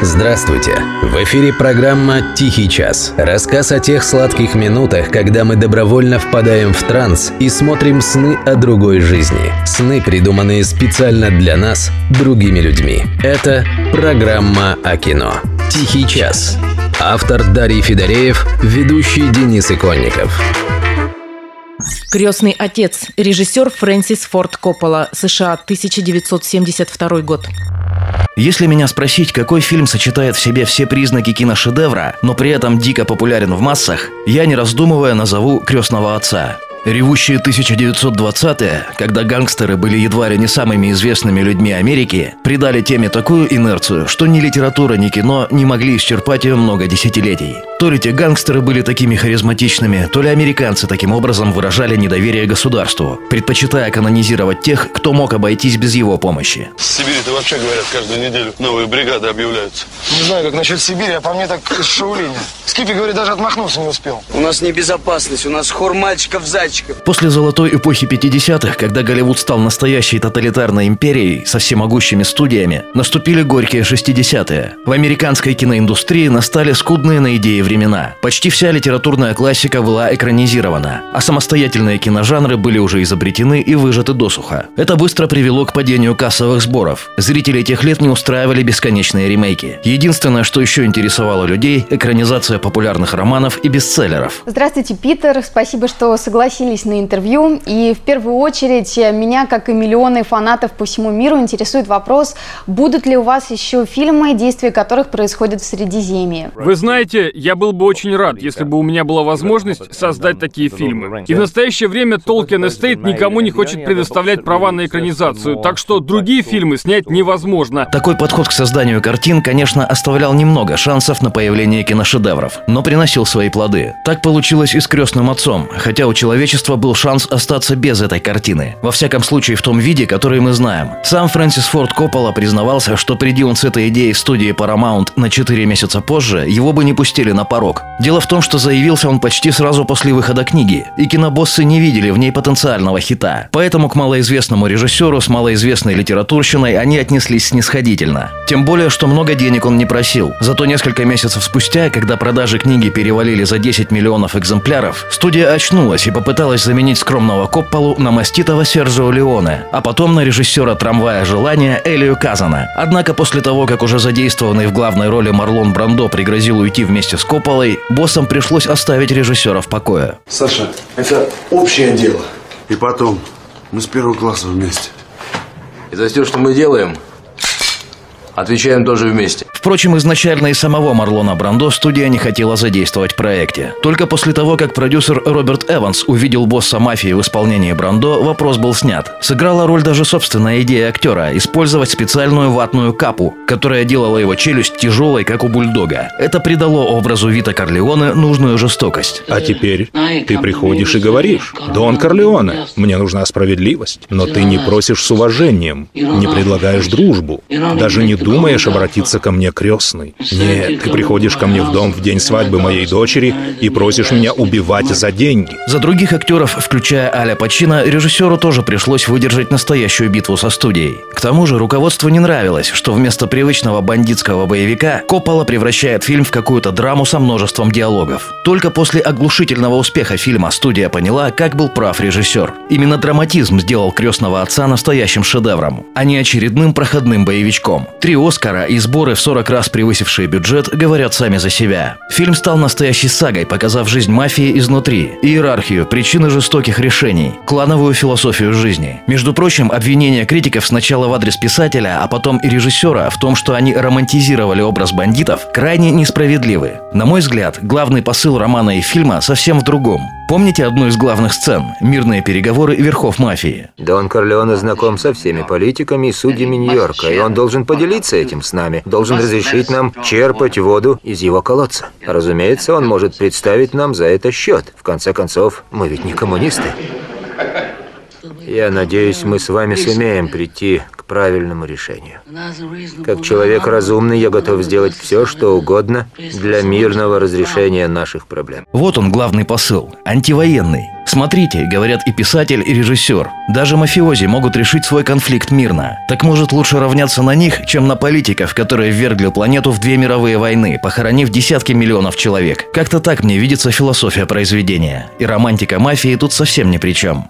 Здравствуйте! В эфире программа «Тихий час». Рассказ о тех сладких минутах, когда мы добровольно впадаем в транс и смотрим сны о другой жизни. Сны, придуманные специально для нас, другими людьми. Это программа о кино. «Тихий час». Автор Дарий Федореев, ведущий Денис Иконников. «Крестный отец», режиссер Фрэнсис Форд Коппола, США, 1972 год. Если меня спросить, какой фильм сочетает в себе все признаки киношедевра, но при этом дико популярен в массах, я не раздумывая назову «Крестного отца». Ревущие 1920-е, когда гангстеры были едва ли не самыми известными людьми Америки, придали теме такую инерцию, что ни литература, ни кино не могли исчерпать ее много десятилетий. То ли те гангстеры были такими харизматичными, то ли американцы таким образом выражали недоверие государству, предпочитая канонизировать тех, кто мог обойтись без его помощи. В Сибири-то вообще, говорят, каждую неделю новые бригады объявляются. Не знаю, как насчет Сибири, а по мне так из Шаулиня. Скипи, говорит, даже отмахнуться не успел. У нас небезопасность, у нас хор мальчиков-зайчиков. После золотой эпохи 50-х, когда Голливуд стал настоящей тоталитарной империей со всемогущими студиями, наступили горькие 60-е. В американской киноиндустрии настали скудные на идеи времена. Почти вся литературная классика была экранизирована, а самостоятельные киножанры были уже изобретены и выжаты досуха. Это быстро привело к падению кассовых сборов. Зрители тех лет не устраивали бесконечные ремейки. Единственное, что еще интересовало людей – экранизация популярных романов и бестселлеров. Здравствуйте, Питер. Спасибо, что согласились на интервью. И в первую очередь меня, как и миллионы фанатов по всему миру, интересует вопрос, будут ли у вас еще фильмы, действия которых происходят в Средиземье? Вы знаете, я был бы очень рад, если бы у меня была возможность создать такие фильмы. И в настоящее время Tolkien Estate никому не хочет предоставлять права на экранизацию, так что другие фильмы снять невозможно. Такой подход к созданию картин, конечно, оставлял немного шансов на появление киношедевров, но приносил свои плоды. Так получилось и с «Крестным отцом», хотя у человечества был шанс остаться без этой картины. Во всяком случае, в том виде, который мы знаем. Сам Фрэнсис Форд Коппола признавался, что приди он с этой идеей в студии Paramount на 4 месяца позже, его бы не пустили на порог. Дело в том, что заявился он почти сразу после выхода книги, и кинобоссы не видели в ней потенциального хита. Поэтому к малоизвестному режиссеру с малоизвестной литературщиной они отнеслись снисходительно. Тем более, что много денег он не просил. Зато несколько месяцев спустя, когда продажи книги перевалили за 10 миллионов экземпляров, студия очнулась и попыталась заменить скромного Копполу на маститого Серджио Леоне, а потом на режиссера «Трамвая желания» Элию Казана. Однако после того, как уже задействованный в главной роли Марлон Брандо пригрозил уйти вместе с Копполой, боссам пришлось оставить режиссера в покое. Саша, это общее дело. И потом, мы с первого класса вместе. И за все, что мы делаем, отвечаем тоже вместе. Впрочем, изначально и самого Марлона Брандо студия не хотела задействовать в проекте. Только после того, как продюсер Роберт Эванс увидел босса мафии в исполнении Брандо, вопрос был снят. Сыграла роль даже собственная идея актера – использовать специальную ватную капу, которая делала его челюсть тяжелой, как у бульдога. Это придало образу Вита Корлеоне нужную жестокость. А теперь ты приходишь и говоришь, «Дон Корлеоне, мне нужна справедливость». Но ты не просишь с уважением, не предлагаешь дружбу, даже не думаешь обратиться ко мне крестный. Нет, ты приходишь ко мне в дом в день свадьбы моей дочери и просишь меня убивать за деньги. За других актеров, включая Аля Пачино, режиссеру тоже пришлось выдержать настоящую битву со студией. К тому же руководству не нравилось, что вместо привычного бандитского боевика Коппола превращает фильм в какую-то драму со множеством диалогов. Только после оглушительного успеха фильма студия поняла, как был прав режиссер. Именно драматизм сделал «Крестного отца» настоящим шедевром, а не очередным проходным боевичком. Три Оскара и сборы в 40 раз превысившие бюджет говорят сами за себя. Фильм стал настоящей сагой, показав жизнь мафии изнутри, иерархию, причины жестоких решений, клановую философию жизни. Между прочим, обвинения критиков сначала в адрес писателя, а потом и режиссера в том, что они романтизировали образ бандитов, крайне несправедливы. На мой взгляд, главный посыл романа и фильма совсем в другом. Помните одну из главных сцен – мирные переговоры верхов мафии? Дон Корлеоне знаком со всеми политиками и судьями Нью-Йорка, и он должен поделиться этим с нами, должен разрешить нам черпать воду из его колодца. Разумеется, он может представить нам за это счет. В конце концов, мы ведь не коммунисты. Я надеюсь, мы с вами сумеем прийти к правильному решению. Как человек разумный, я готов сделать все, что угодно для мирного разрешения наших проблем. Вот он главный посыл – антивоенный. Смотрите, говорят и писатель, и режиссер. Даже мафиози могут решить свой конфликт мирно. Так может лучше равняться на них, чем на политиков, которые ввергли планету в две мировые войны, похоронив десятки миллионов человек. Как-то так мне видится философия произведения. И романтика мафии тут совсем ни при чем.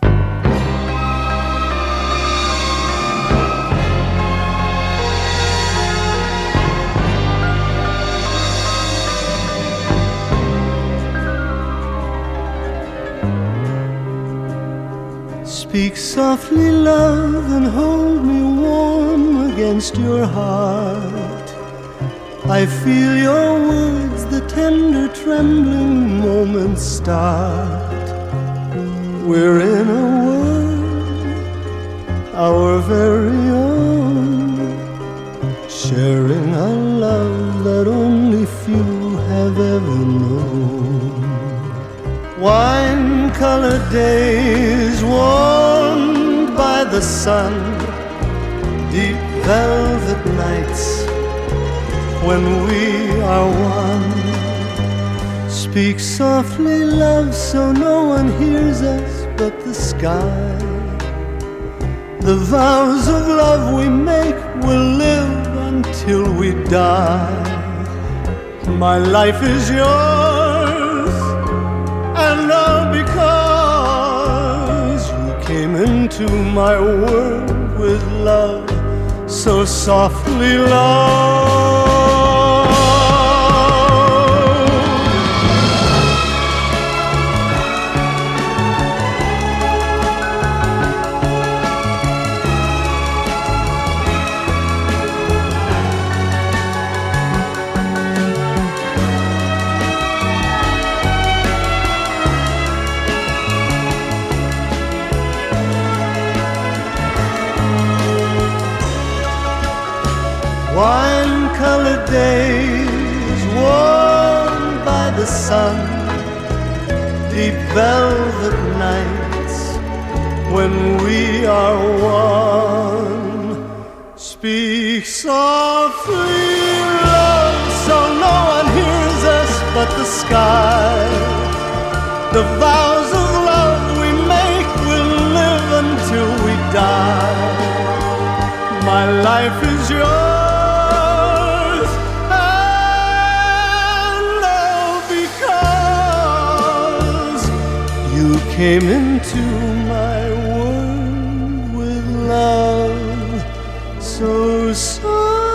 Speak softly, love, and hold me warm against your heart. I feel your words, the tender, trembling moments start. We're in a world, our very own, sharing a love that only few have ever known. Wine colored days warmed by the sun, deep velvet nights when we are one. Speak softly, love, so no one hears us but the sky. The vows of love we make will live until we die. My life is yours, and all because you came into my world with love, so softly, love. Colored days warmed by the sun, deep velvet nights when we are one. Speak softly, love, so no one hears us but the sky. The vows came into my world with love so soft.